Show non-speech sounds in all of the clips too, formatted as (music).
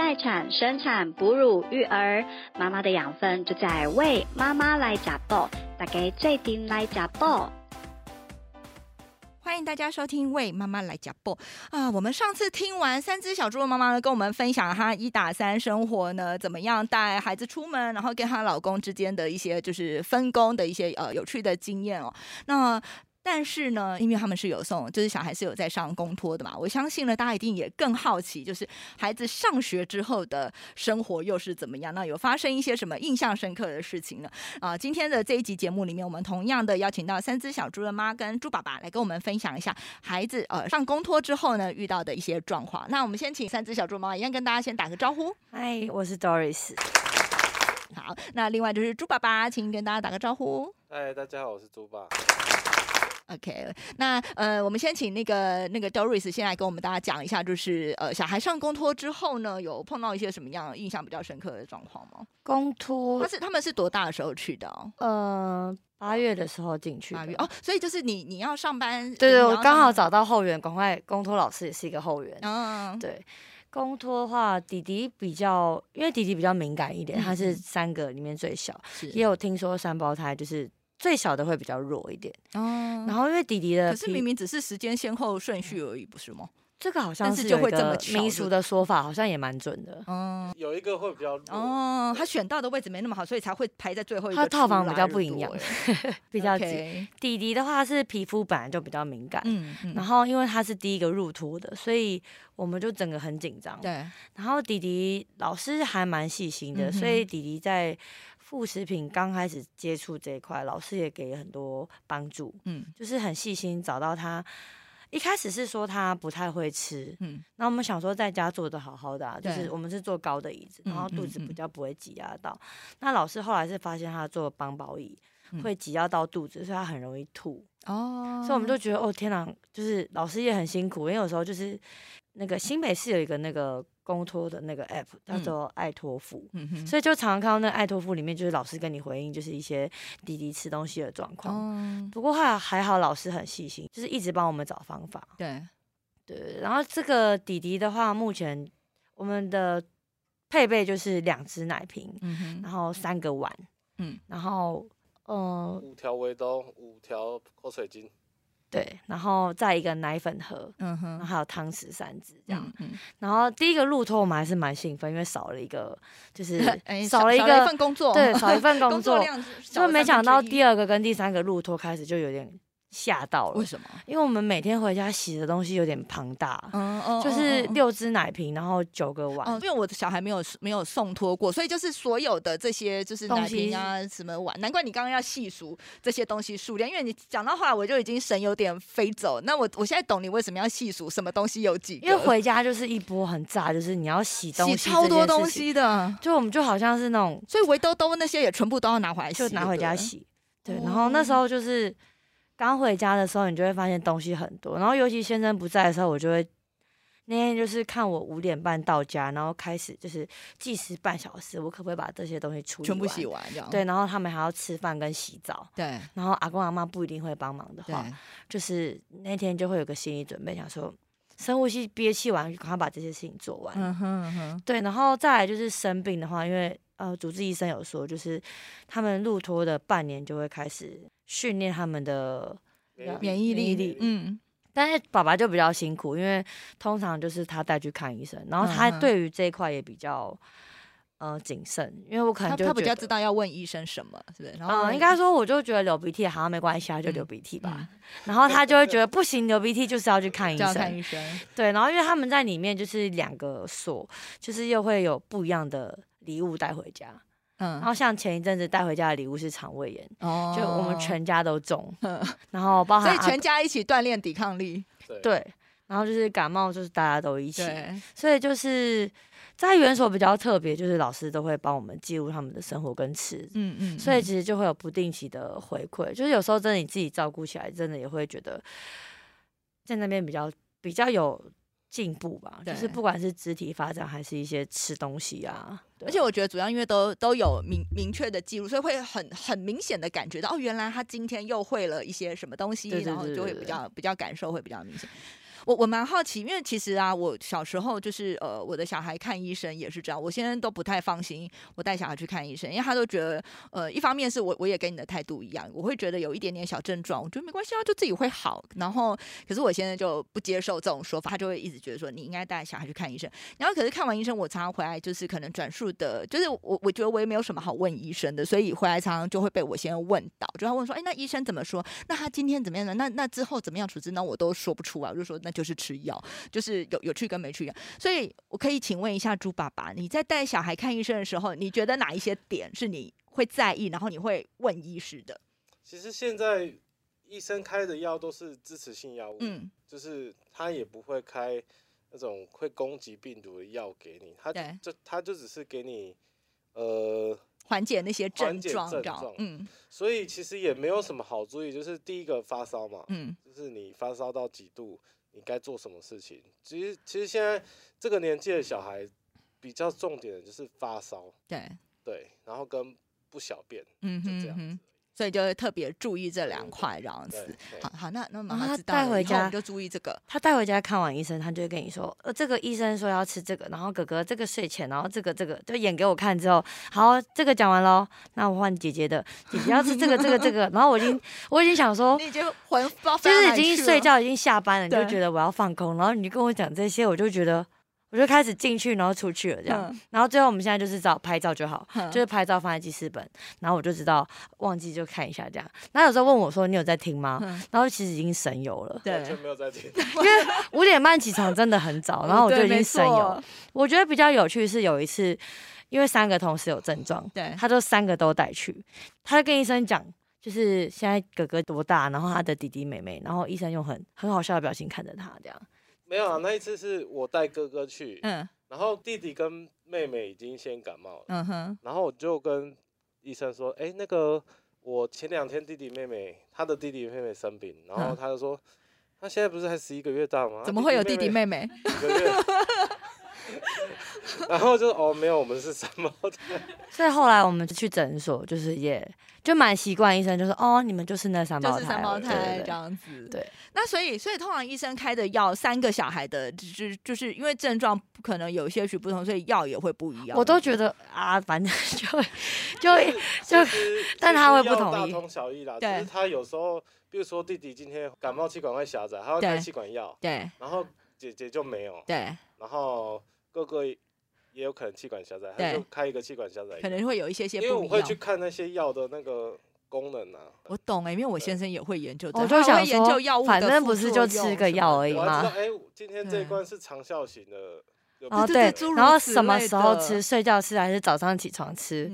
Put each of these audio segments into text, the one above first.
待产、生产、哺乳、育儿，妈妈的养分就在为妈妈来加爆，大家最顶来加爆。欢迎大家收听《为妈妈来加播》啊！我们上次听完三只小猪的妈妈呢，跟我们分享她一打三生活呢，怎么样带孩子出门，然后跟她老公之间的一些就是分工的一些呃有趣的经验哦。那但是呢，因为他们是有送，就是小孩是有在上公托的嘛，我相信呢，大家一定也更好奇，就是孩子上学之后的生活又是怎么样？那有发生一些什么印象深刻的事情呢？啊，今天的这一集节目里面，我们同样的邀请到三只小猪的妈跟猪爸爸来跟我们分享一下孩子呃上公托之后呢遇到的一些状况。那我们先请三只小猪妈一样跟大家先打个招呼。嗨，我是 Doris。好，那另外就是猪爸爸，请跟大家打个招呼。嗨，大家好，我是猪爸。OK，那呃，我们先请那个那个 Doris 先来跟我们大家讲一下，就是呃，小孩上公托之后呢，有碰到一些什么样印象比较深刻的状况吗？公托他是他们是多大的时候去的？哦？呃，八月的时候进去。八月哦，所以就是你你要上班，对对，我刚好找到后援，赶快公托老师也是一个后援。嗯，对，公托的话，弟弟比较，因为弟弟比较敏感一点，他是三个里面最小，也有听说三胞胎就是。最小的会比较弱一点哦，然后因为弟弟的，可是明明只是时间先后顺序而已，不是吗？这个好像是就会这么民俗的说法，好像也蛮准的。嗯，有一个会比较哦，他选到的位置没那么好，所以才会排在最后一个。他套房比较不一样，比较紧。弟弟的话是皮肤本来就比较敏感，嗯嗯，然后因为他是第一个入托的，所以我们就整个很紧张。对，然后弟弟老师还蛮细心的，所以弟弟在副食品刚开始接触这一块，老师也给很多帮助。嗯，就是很细心找到他。一开始是说他不太会吃，嗯，那我们想说在家做的好好的，啊，就是我们是坐高的椅子，然后肚子比较不会挤压到。那老师后来是发现他坐邦宝椅会挤压到肚子，所以他很容易吐。哦，所以我们就觉得哦天哪，就是老师也很辛苦，因为有时候就是那个新北市有一个那个。公托的那个 app 叫做爱托付，所以就常常看到那爱托付里面就是老师跟你回应，就是一些弟弟吃东西的状况。不过还还好，老师很细心，就是一直帮我们找方法。对对，然后这个弟弟的话，目前我们的配备就是两只奶瓶，然后三个碗，嗯，然后嗯，五条围兜，五条口水巾。对，然后再一个奶粉盒，嗯哼，然后还有汤匙、三只这样。然后第一个路托我们还是蛮兴奋，因为少了一个，就是 (laughs) 少了一个份工作，对，少一份 (laughs) 工作量，就没想到第二个跟第三个路托开始就有点。吓到了，为什么？因为我们每天回家洗的东西有点庞大，嗯嗯，就是六只奶瓶，然后九个碗。因为我的小孩没有没有送托过，所以就是所有的这些就是奶瓶啊，什么碗，难怪你刚刚要细数这些东西数量。因为你讲到后来，我就已经神有点飞走。那我我现在懂你为什么要细数什么东西有几个。因为回家就是一波很炸，就是你要洗东西，洗超多东西的。就我们就好像是那种，所以围兜兜那些也全部都要拿回来，就拿回家洗。对，然后那时候就是。刚回家的时候，你就会发现东西很多。然后尤其先生不在的时候，我就会那天就是看我五点半到家，然后开始就是计时半小时，我可不可以把这些东西处理全部洗完？这样对。然后他们还要吃饭跟洗澡。对。然后阿公阿妈不一定会帮忙的话，就是那天就会有个心理准备，想说深呼吸憋气完，赶快把这些事情做完。嗯哼哼。对。然后再来就是生病的话，因为呃主治医生有说，就是他们入托的半年就会开始。训练他们的免疫力，嗯，但是爸爸就比较辛苦，因为通常就是他带去看医生，然后他对于这一块也比较呃谨慎，因为我可能就他比较知道要问医生什么，是不是？然后应该说，我就觉得流鼻涕好像没关系啊，就流鼻涕吧。然后他就会觉得 (laughs) 不行，流鼻涕就是要去看医生。看医生。对，然后因为他们在里面就是两个锁，就是又会有不一样的礼物带回家。嗯，然后像前一阵子带回家的礼物是肠胃炎，哦，就我们全家都中，然后包含所以全家一起锻炼抵抗力，对，然后就是感冒就是大家都一起，所以就是在园所比较特别，就是老师都会帮我们记录他们的生活跟吃，嗯嗯，所以其实就会有不定期的回馈，就是有时候真的你自己照顾起来，真的也会觉得在那边比较比较有。进步吧，就是不管是肢体发展还是一些吃东西啊，而且我觉得主要因为都都有明明确的记录，所以会很很明显的感觉到哦，原来他今天又会了一些什么东西，然后就会比较比较感受会比较明显。我我蛮好奇，因为其实啊，我小时候就是呃，我的小孩看医生也是这样，我现在都不太放心我带小孩去看医生，因为他都觉得呃，一方面是我我也跟你的态度一样，我会觉得有一点点小症状，我觉得没关系啊，就自己会好。然后可是我现在就不接受这种说法，他就会一直觉得说你应该带小孩去看医生。然后可是看完医生，我常常回来就是可能转述的，就是我我觉得我也没有什么好问医生的，所以回来常常就会被我先问到，就要问说，哎，那医生怎么说？那他今天怎么样呢？那那之后怎么样处置？那我都说不出啊，我就说那就是吃药，就是有有去跟没去一样。所以我可以请问一下猪爸爸，你在带小孩看医生的时候，你觉得哪一些点是你会在意，然后你会问医师的？其实现在医生开的药都是支持性药物，嗯，就是他也不会开那种会攻击病毒的药给你，他就他就只是给你呃。缓解那些症状，症状，嗯，所以其实也没有什么好注意，就是第一个发烧嘛，嗯，就是你发烧到几度，你该做什么事情。其实，其实现在这个年纪的小孩比较重点的就是发烧，对，对，然后跟不小便，嗯，就这样子。所以就会特别注意这两块这样子。好好，那那妈妈带回家就注意这个。他带回家看完医生，他就会跟你说，呃，这个医生说要吃这个，然后哥哥这个睡前，然后这个这个就演给我看之后，好，这个讲完喽，那我换姐姐的，姐姐要吃这个这个这个，然后我已经我已经想说，你已经魂就是已经睡觉，已经下班了，你就觉得我要放空，然后你跟我讲这些，我就觉得。我就开始进去，然后出去了，这样。然后最后我们现在就是找拍照就好，就是拍照放在记事本，然后我就知道忘记就看一下这样。那有时候问我说你有在听吗？然后其实已经神游了，对，就没有在听。因为五点半起床真的很早，(laughs) 然后我就已经神游。我觉得比较有趣是有一次，因为三个同事有症状，对，他就三个都带去，他就跟医生讲，就是现在哥哥多大，然后他的弟弟妹妹，然后医生用很很好笑的表情看着他这样。没有啊，那一次是我带哥哥去，嗯，然后弟弟跟妹妹已经先感冒了，嗯哼，然后我就跟医生说，哎，那个我前两天弟弟妹妹他的弟弟妹妹生病，然后他就说，他现在不是还十一个月大吗？怎么会有弟弟妹妹？(laughs) 然后就哦，没有，我们是三胞胎。所以后来我们去诊所，就是也就蛮习惯，医生就说哦，你们就是那三胞胎，三胞胎这样子。对，那所以所以通常医生开的药，三个小孩的，就是就是因为症状可能有些许不同，所以药也会不一样。我都觉得啊，反正就就 (laughs) 就，但他会不同意，大同小异啦。对，他有时候，比如说弟弟今天感冒气管会狭窄，他会开气管药。对，然后姐姐就没有。对，然后。各个也有可能气管狭窄，他就开一个气管狭窄，可能会有一些些。因为我会去看那些药的那个功能啊。我懂哎，因为我先生也会研究，我就想说，反正不是就吃个药而已嘛？哎，今天这一罐是长效型的。哦对，然后什么时候吃？睡觉吃还是早上起床吃？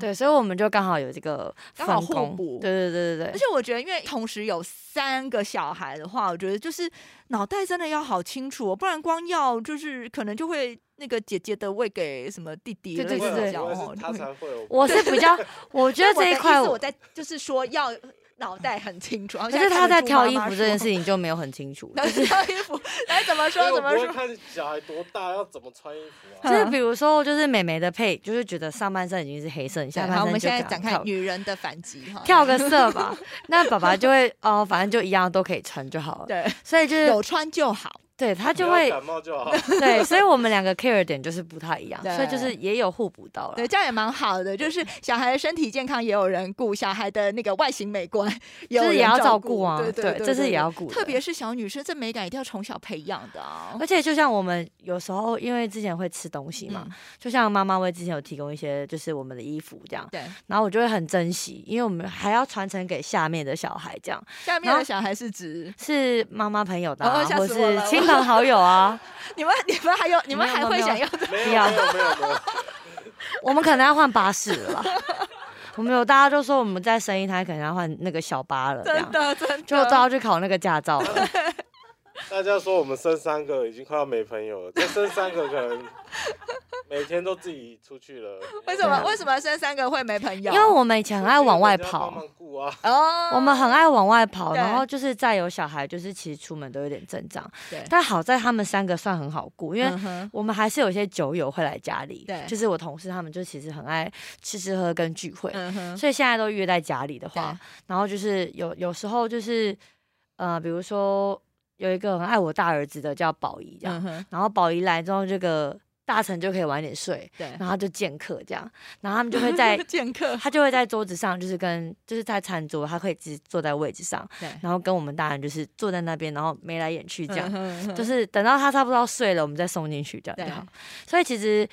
对，所以我们就刚好有这个刚好互补。对对对对对。而且我觉得，因为同时有三个小孩的话，我觉得就是脑袋真的要好清楚，不然光要就是可能就会那个姐姐的喂给什么弟弟。对对对，他才会。我是比较，(laughs) 我觉得这一块我在就是说要。脑袋很清楚，可是他在挑衣服这件事情就没有很清楚。(laughs) 挑衣服，来怎么说怎么说？看小孩多大要怎么穿衣服啊？就是比如说，就是美眉的配，就是觉得上半身已经是黑色，下半身我们现在展开女人的反击哈，跳个色吧。那爸爸就会哦，反正就一样都可以穿就好了。对，所以就是有穿就好。对他就会感冒就好，(laughs) (laughs) 对，所以我们两个 care 点就是不太一样，所以就是也有互补到了，对，这样也蛮好的，就是小孩的身体健康也有人顾，小孩的那个外形美观，就是也要照顾啊，对对，这是也要顾，特别是小女生，这美感一定要从小培养的啊。而且就像我们有时候因为之前会吃东西嘛，就像妈妈为之前有提供一些就是我们的衣服这样，对，然后我就会很珍惜，因为我们还要传承给下面的小孩这样，下面的小孩是指是妈妈朋友的，或是亲朋好友啊。(laughs) 你们你们还有你们还会想要的？没有没有没有。我们可能要换巴士了。(laughs) 我们有大家都说我们再生一胎可能要换那个小巴了，真的真的就都要去考那个驾照了。大家说我们生三个已经快要没朋友了，再生三个可能每天都自己出去了。(laughs) 为什么？为什么生三个会没朋友？因为我们以前很爱往外跑。哦，我们很爱往外跑，然后就是再有小孩，就是其实出门都有点阵仗。对。但好在他们三个算很好顾，因为我们还是有些酒友会来家里。对。就是我同事他们就其实很爱吃吃喝跟聚会，所以现在都约在家里的话，然后就是有有时候就是呃，比如说。有一个很爱我大儿子的叫宝仪这样，然后宝仪来之后，这个大臣就可以晚点睡，对，然后就见客这样，然后他们就会 (laughs) 在见客，他就会在桌子上，就是跟就是在餐桌，他可以自己坐在位置上，对，然后跟我们大人就是坐在那边，然后眉来眼去这样，就是等到他差不多睡了，我们再送进去这样就好。所以其实。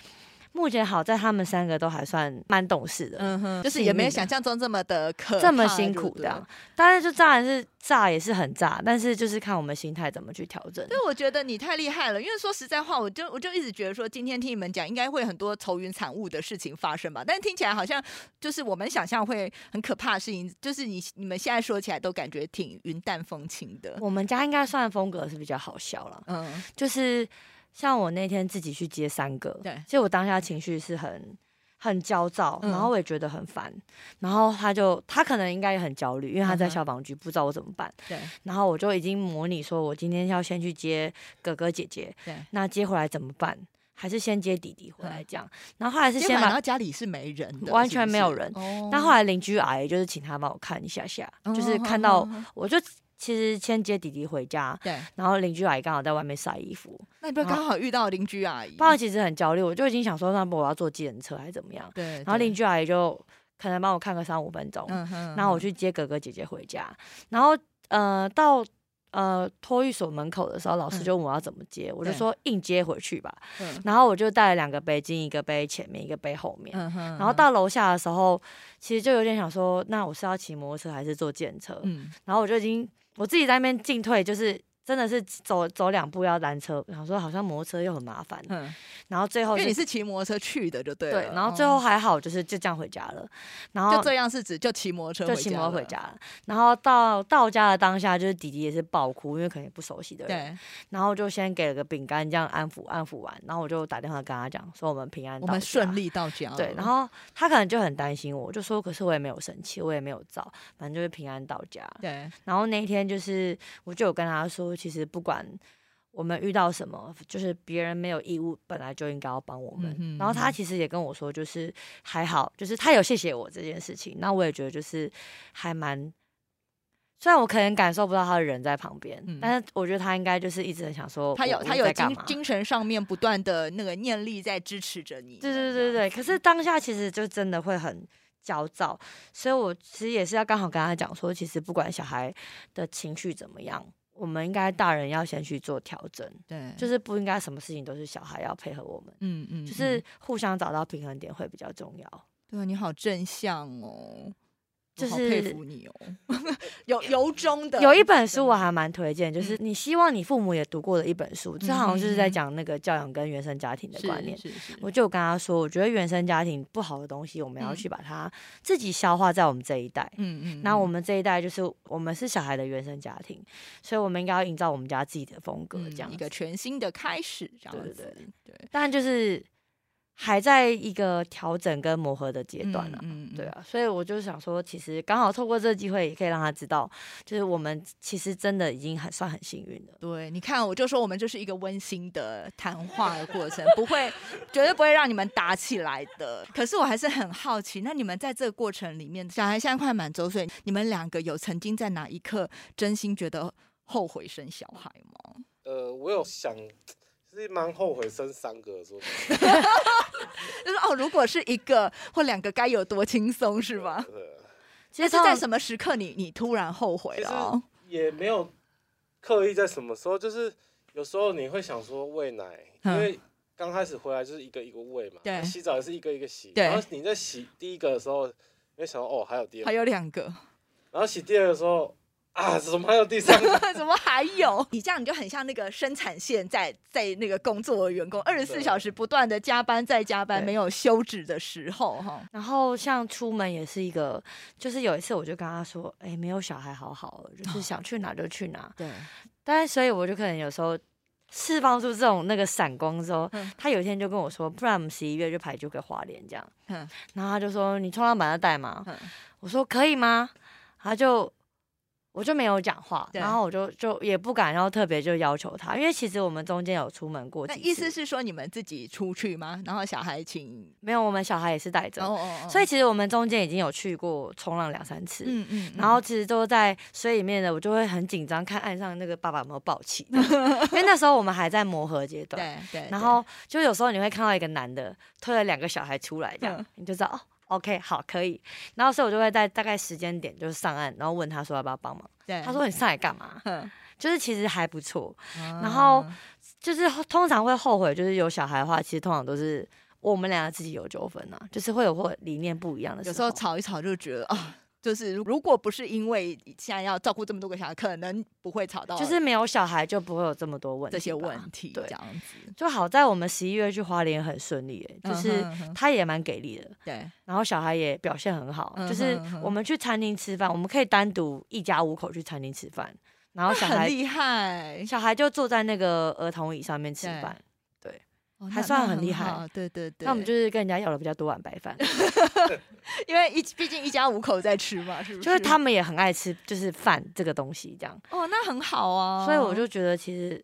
目前好在他们三个都还算蛮懂事的，嗯哼，就是也没有想象中这么的可这么辛苦的。当然，就炸然是炸也是很炸，但是就是看我们心态怎么去调整。所以我觉得你太厉害了，因为说实在话，我就我就一直觉得说，今天听你们讲，应该会很多愁云惨雾的事情发生吧。但是听起来好像就是我们想象会很可怕的事情，就是你你们现在说起来都感觉挺云淡风轻的。我们家应该算风格是比较好笑了，嗯，就是。像我那天自己去接三个，对，其实我当下情绪是很很焦躁，然后我也觉得很烦，然后他就他可能应该也很焦虑，因为他在消防局不知道我怎么办，对，然后我就已经模拟说我今天要先去接哥哥姐姐，对，那接回来怎么办？还是先接弟弟回来这样，然后后来是先把家里是没人的，完全没有人，但后来邻居阿姨就是请他帮我看一下下，就是看到我就。其实先接弟弟回家，对，然后邻居阿姨刚好在外面晒衣服，那你不刚好遇到邻居阿姨？爸爸其实很焦虑，我就已经想说，那不我要坐计程车还是怎么样？对，然后邻居阿姨就可能帮我看个三五分钟，嗯哼，然后我去接哥哥姐姐回家，然后呃到呃托育所门口的时候，老师就问我要怎么接，我就说硬接回去吧，然后我就带了两个背巾，一个背前面，一个背后面，然后到楼下的时候，其实就有点想说，那我是要骑摩托车还是坐计程车？嗯，然后我就已经。我自己在那边进退，就是真的是走走两步要拦车，然后说好像摩托车又很麻烦，嗯，然后最后因为你是骑摩托车去的，就对对，然后最后还好，就是就这样回家了，然后就这样是指就骑摩托车就骑摩托回家了，然后到到家的当下，就是弟弟也是爆哭，因为可能不熟悉的人，对，然后就先给了个饼干这样安抚安抚完，然后我就打电话跟他讲说我们平安，我们顺利到家，对，然后他可能就很担心我，就说可是我也没有生气，我也没有躁，反正就是平安到家，对，然后那一天就是我就有跟他说，其实不管。我们遇到什么，就是别人没有义务，本来就应该要帮我们。然后他其实也跟我说，就是还好，就是他有谢谢我这件事情。那我也觉得就是还蛮，虽然我可能感受不到他的人在旁边，但是我觉得他应该就是一直很想说，他有他有精精神上面不断的那个念力在支持着你。对对对对可是当下其实就真的会很焦躁，所以我其实也是要刚好跟他讲说，其实不管小孩的情绪怎么样。我们应该大人要先去做调整，对，就是不应该什么事情都是小孩要配合我们，嗯嗯，就是互相找到平衡点会比较重要。对，你好正向哦。就是佩服你哦，(laughs) 有由衷的。有一本书我还蛮推荐，就是你希望你父母也读过的一本书，这好像就是在讲那个教养跟原生家庭的观念。我就跟他说，我觉得原生家庭不好的东西，我们要去把它自己消化在我们这一代。嗯嗯。那我们这一代就是我们是小孩的原生家庭，所以我们应该要营造我们家自己的风格，这样一个全新的开始，这样子。对对对。当然就是。还在一个调整跟磨合的阶段呢，嗯对啊，所以我就想说，其实刚好透过这个机会，也可以让他知道，就是我们其实真的已经很算很幸运了。对，你看，我就说我们就是一个温馨的谈话的过程，不会，绝对不会让你们打起来的。可是我还是很好奇，那你们在这个过程里面，小孩现在快满周岁，你们两个有曾经在哪一刻真心觉得后悔生小孩吗？呃，我有想。是蛮后悔生三个，说，(laughs) 就是哦，如果是一个或两个，该有多轻松，是吧？其实是在什么时刻，你你突然后悔了？也没有刻意在什么时候，就是有时候你会想说喂奶，因为刚开始回来就是一个一个喂嘛，对，洗澡也是一个一个洗，然后你在洗第一个的时候，你会想到哦，还有第二，还有两个，然后洗第二个时候。啊！怎么还有第三个？(laughs) 怎么还有？(laughs) 你这样你就很像那个生产线在在那个工作的员工，二十四小时不断的加班再加班，没有休止的时候哈。然后像出门也是一个，就是有一次我就跟他说：“哎，没有小孩好好，就是想去哪就去哪。(laughs) ”对。但是所以我就可能有时候释放出这种那个闪光之后，他有一天就跟我说：“不然我们十一月就排就给华联这样。”嗯。然后他就说：“你冲浪板要带吗？”嗯我说：“可以吗？”他就。我就没有讲话，然后我就就也不敢，然后特别就要求他，因为其实我们中间有出门过。那意思是说你们自己出去吗？然后小孩请没有，我们小孩也是带着。哦哦哦。所以其实我们中间已经有去过冲浪两三次。嗯嗯。然后其实都在水里面的，我就会很紧张，看岸上那个爸爸有没有抱起，(laughs) 因为那时候我们还在磨合阶段。对对。然后就有时候你会看到一个男的推了两个小孩出来，这样你就知道哦。OK，好，可以。然后所以我就会在大概时间点就是上岸，然后问他说要不要帮忙。对，他说你上来干嘛？(laughs) 就是其实还不错。然后就是通常会后悔，就是有小孩的话，其实通常都是我们两个自己有纠纷啊，就是会有或理念不一样的。有时候吵一吵就觉得啊。就是如果不是因为现在要照顾这么多个小孩，可能不会吵到。就是没有小孩就不会有这么多问题。这些问题，对，这样子。就好在我们十一月去花莲很顺利，就是他也蛮给力的。对。然后小孩也表现很好，就是我们去餐厅吃饭，我们可以单独一家五口去餐厅吃饭，然后小孩厉害，小孩就坐在那个儿童椅上面吃饭。还算很厉害，对对对。那我们就是跟人家要了比较多碗白饭，(laughs) 因为一毕竟一家五口在吃嘛，是不是？就是他们也很爱吃，就是饭这个东西这样。哦，那很好啊。所以我就觉得其实。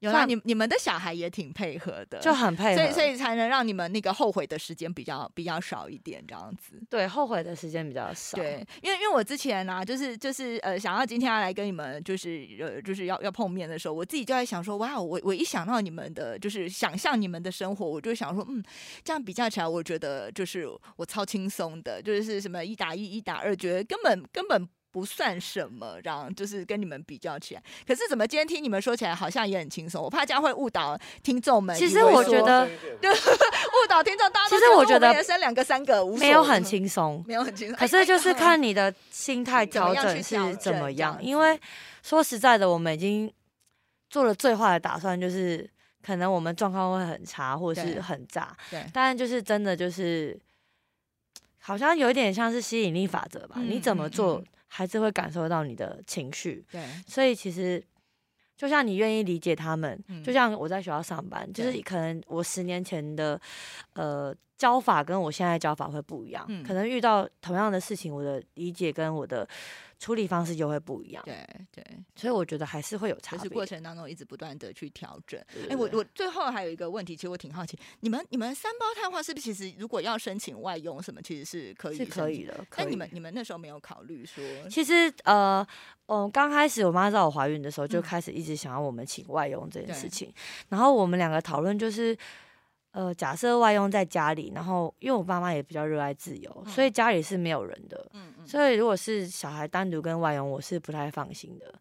那你你们的小孩也挺配合的，就很配合，所以所以才能让你们那个后悔的时间比较比较少一点，这样子。对，后悔的时间比较少。对，因为因为我之前呢，就是就是呃，想要今天要来跟你们就是呃就是要要碰面的时候，我自己就在想说，哇，我我一想到你们的，就是想象你们的生活，我就想说，嗯，这样比较起来，我觉得就是我超轻松的，就是什么一打一、一打二，觉得根本根本。不算什么，这样就是跟你们比较起来。可是怎么今天听你们说起来，好像也很轻松。我怕这样会误导听众们。其实我觉得，对，(laughs) 误导听众。大家其实我觉得生两个、三个，没有很轻松，(laughs) 没有很轻松。可是就是看你的心态调整是怎么样。因为说实在的，我们已经做了最坏的打算，就是可能我们状况会很差，或者是很炸。对，但就是真的就是，好像有一点像是吸引力法则吧？你怎么做？孩子会感受到你的情绪，对，所以其实就像你愿意理解他们，就像我在学校上班，就是可能我十年前的呃教法跟我现在教法会不一样，可能遇到同样的事情，我的理解跟我的。处理方式就会不一样，对对，所以我觉得还是会有差别。过程当中一直不断的去调整。哎，我我最后还有一个问题，其实我挺好奇，你们你们三胞胎的话，是不是其实如果要申请外佣什么，其实是可以是可以的？但你们你们那时候没有考虑说，其实呃，嗯，刚开始我妈知道我怀孕的时候，就开始一直想要我们请外佣这件事情，然后我们两个讨论就是。呃，假设外佣在家里，然后因为我爸妈也比较热爱自由，所以家里是没有人的。嗯嗯。所以如果是小孩单独跟外佣，我是不太放心的。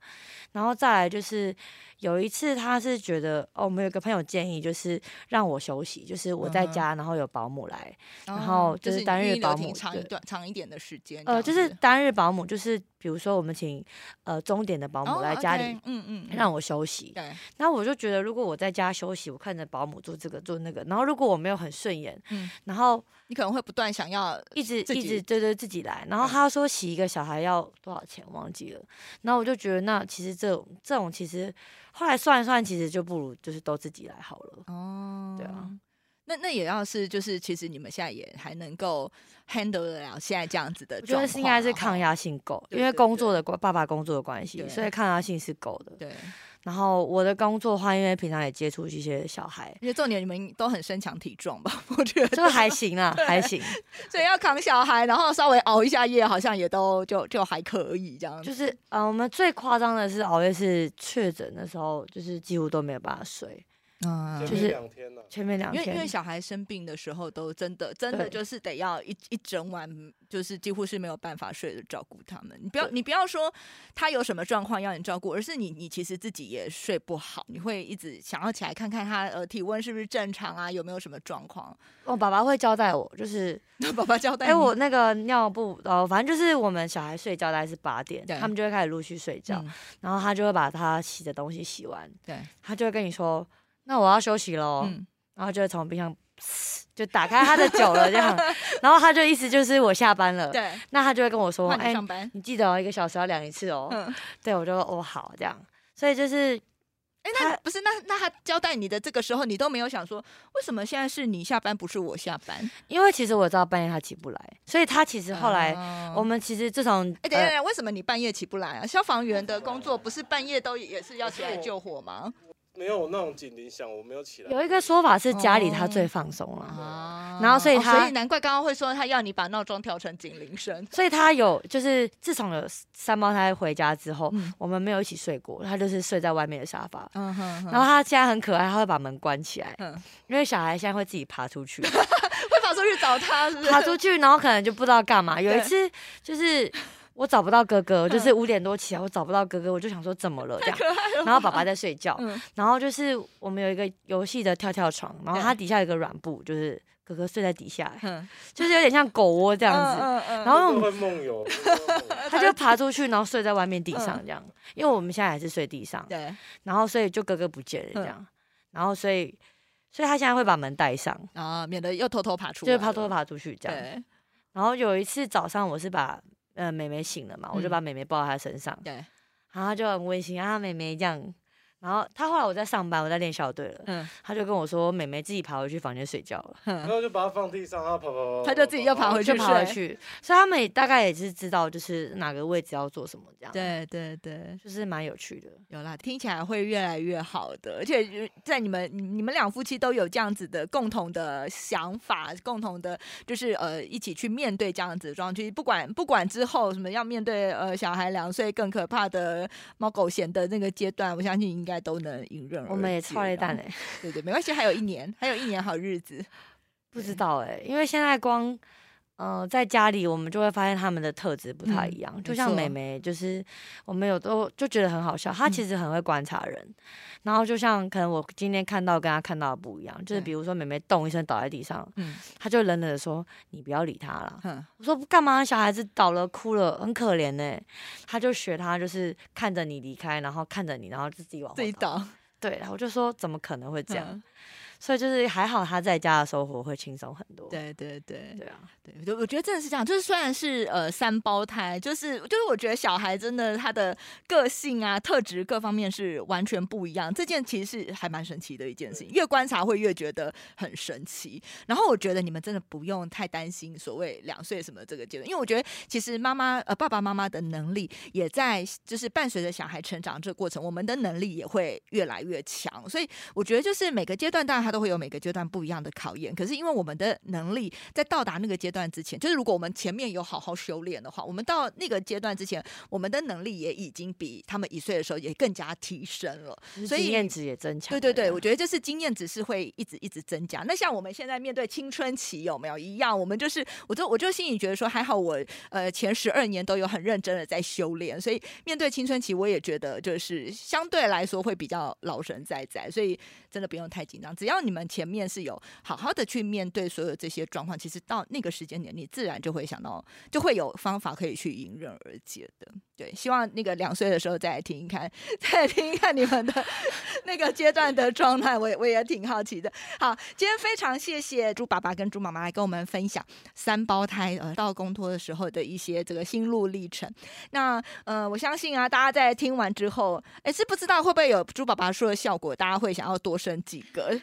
然后再来就是有一次，他是觉得哦，我们有个朋友建议，就是让我休息，就是我在家，然后有保姆来，然后就是单日保姆，长一段长一点的时间。呃，就是单日保姆，就是比如说我们请呃钟点的保姆来家里，嗯嗯，让我休息。对。然后我就觉得，如果我在家休息，我看着保姆做这个做那个，然后如果我没有很顺眼，嗯，然后你可能会不断想要一直一直对对自己来，然后他说洗一个小孩要多少钱，忘记了。然后我就觉得，那其实这种这种其实后来算一算，其实就不如就是都自己来好了。哦，对啊，那那也要是就是其实你们现在也还能够 handle 得了现在这样子的，我觉得应该是抗压性够，因为工作的关爸爸工作的关系，所以抗压性是够的。对。然后我的工作的话，因为平常也接触一些小孩，因为重点你们都很身强体壮吧？我觉得这个还行啊，还行。所以要扛小孩，然后稍微熬一下夜，好像也都就就还可以这样。就是呃，我们最夸张的是熬夜是确诊的时候，就是几乎都没有办法睡。嗯，就是两天了。前面两天，因为因为小孩生病的时候，都真的真的就是得要一一整晚，就是几乎是没有办法睡的照顾他们。你不要你不要说他有什么状况要你照顾，而是你你其实自己也睡不好，你会一直想要起来看看他呃体温是不是正常啊，有没有什么状况。我爸爸会交代我，就是 (laughs) 爸爸交代。哎，我那个尿布哦，反正就是我们小孩睡觉大概是八点，他们就会开始陆续睡觉，然后他就会把他洗的东西洗完，对他就会跟你说。那我要休息喽，然后就会从冰箱就打开他的酒了，这样，(laughs) 然后他就意思就是我下班了，对，那他就会跟我说，哎，你记得哦，一个小时要量一次哦，嗯对我就哦好这样，所以就是哎，那不是那那他交代你的这个时候，你都没有想说，为什么现在是你下班，不是我下班？因为其实我知道半夜他起不来，所以他其实后来我们其实自从哎，等等，为什么你半夜起不来啊？消防员的工作不是半夜都也是要起来救火吗？没有那种警铃响，我没有起来。有一个说法是家里他最放松了，然后所以他所以难怪刚刚会说他要你把闹钟调成警铃声。所以他有就是自从有三胞胎回家之后，我们没有一起睡过，他就是睡在外面的沙发。嗯哼。然后他现在很可爱，他会把门关起来，因为小孩现在会自己爬出去，(laughs) 会爬出去找他，(laughs) 爬出去，然后可能就不知道干嘛。有一次就是。我找不到哥哥，就是五点多起来，我找不到哥哥，我就想说怎么了这样，然后爸爸在睡觉，然后就是我们有一个游戏的跳跳床，然后它底下有个软布，就是哥哥睡在底下，就是有点像狗窝这样子，然后会梦游，(laughs) 他就爬出去，然后睡在外面地上这样，因为我们现在还是睡地上，对，然后所以就哥哥不见了这样，然后所以所以他现在会把门带上啊，免得又偷偷爬出，就怕偷偷爬出去这样，然后有一次早上我是把。呃，妹妹醒了嘛，我就把妹妹抱在她身上，对，然后就很温馨啊，妹妹这样。然后他后来我在上班，我在练校队了。嗯，他就跟我说，美眉自己爬回去房间睡觉了。然后就把它放地上，然后跑跑跑，他就自己又爬回去爬回去。所以他们也大概也是知道，就是哪个位置要做什么这样。对对对，就是蛮有趣的。有啦，听起来会越来越好的。而且在你们你们两夫妻都有这样子的共同的想法，共同的，就是呃一起去面对这样子的状况。不管不管之后什么要面对呃小孩两岁更可怕的猫狗嫌的那个阶段，我相信应该。都能迎刃而解。我们也超累蛋嘞，对对，没关系，还有一年，还有一年好日子。不知道哎，因为现在光。嗯，在家里我们就会发现他们的特质不太一样，就像美眉，就是我们有都就觉得很好笑，她其实很会观察人，然后就像可能我今天看到跟她看到的不一样，就是比如说美眉动一声倒在地上，嗯，她就冷冷的说你不要理她了，我说干嘛？小孩子倒了哭了很可怜呢，她就学她就是看着你离开，然后看着你，然后自己往自己倒，对，然后我就说怎么可能会这样？所以就是还好，他在家的生活会轻松很多。对对对，对啊，对，我觉得真的是这样。就是虽然是呃三胞胎，就是就是我觉得小孩真的他的个性啊、特质各方面是完全不一样。这件其实是还蛮神奇的一件事情，越观察会越觉得很神奇。然后我觉得你们真的不用太担心所谓两岁什么这个阶段，因为我觉得其实妈妈呃爸爸妈妈的能力也在就是伴随着小孩成长这个过程，我们的能力也会越来越强。所以我觉得就是每个阶段当然他。都会有每个阶段不一样的考验，可是因为我们的能力在到达那个阶段之前，就是如果我们前面有好好修炼的话，我们到那个阶段之前，我们的能力也已经比他们一岁的时候也更加提升了，所以经验值也增强。对对对，我觉得就是经验值是会一直一直增加。那像我们现在面对青春期有没有一样？我们就是，我就我就心里觉得说，还好我呃前十二年都有很认真的在修炼，所以面对青春期，我也觉得就是相对来说会比较老神在在，所以真的不用太紧张，只要。你们前面是有好好的去面对所有这些状况，其实到那个时间点，你自然就会想到，就会有方法可以去迎刃而解的。对，希望那个两岁的时候再来听一看，再听一看你们的那个阶段的状态，我也我也挺好奇的。好，今天非常谢谢猪爸爸跟猪妈妈来跟我们分享三胞胎呃到公托的时候的一些这个心路历程。那呃，我相信啊，大家在听完之后，哎，是不知道会不会有猪爸爸说的效果，大家会想要多生几个。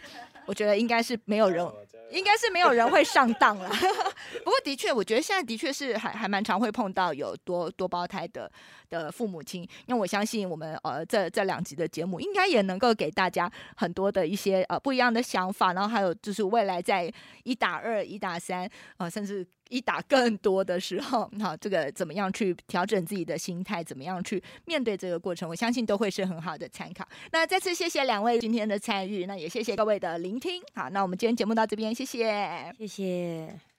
我觉得应该是没有人，应该是没有人会上当了。(laughs) 不过的确，我觉得现在的确是还还蛮常会碰到有多多胞胎的的父母亲。因为我相信我们呃这这两集的节目，应该也能够给大家很多的一些呃不一样的想法。然后还有就是未来在一打二、一打三呃，甚至。一打更多的时候，好，这个怎么样去调整自己的心态，怎么样去面对这个过程，我相信都会是很好的参考。那再次谢谢两位今天的参与，那也谢谢各位的聆听。好，那我们今天节目到这边，谢谢，谢谢。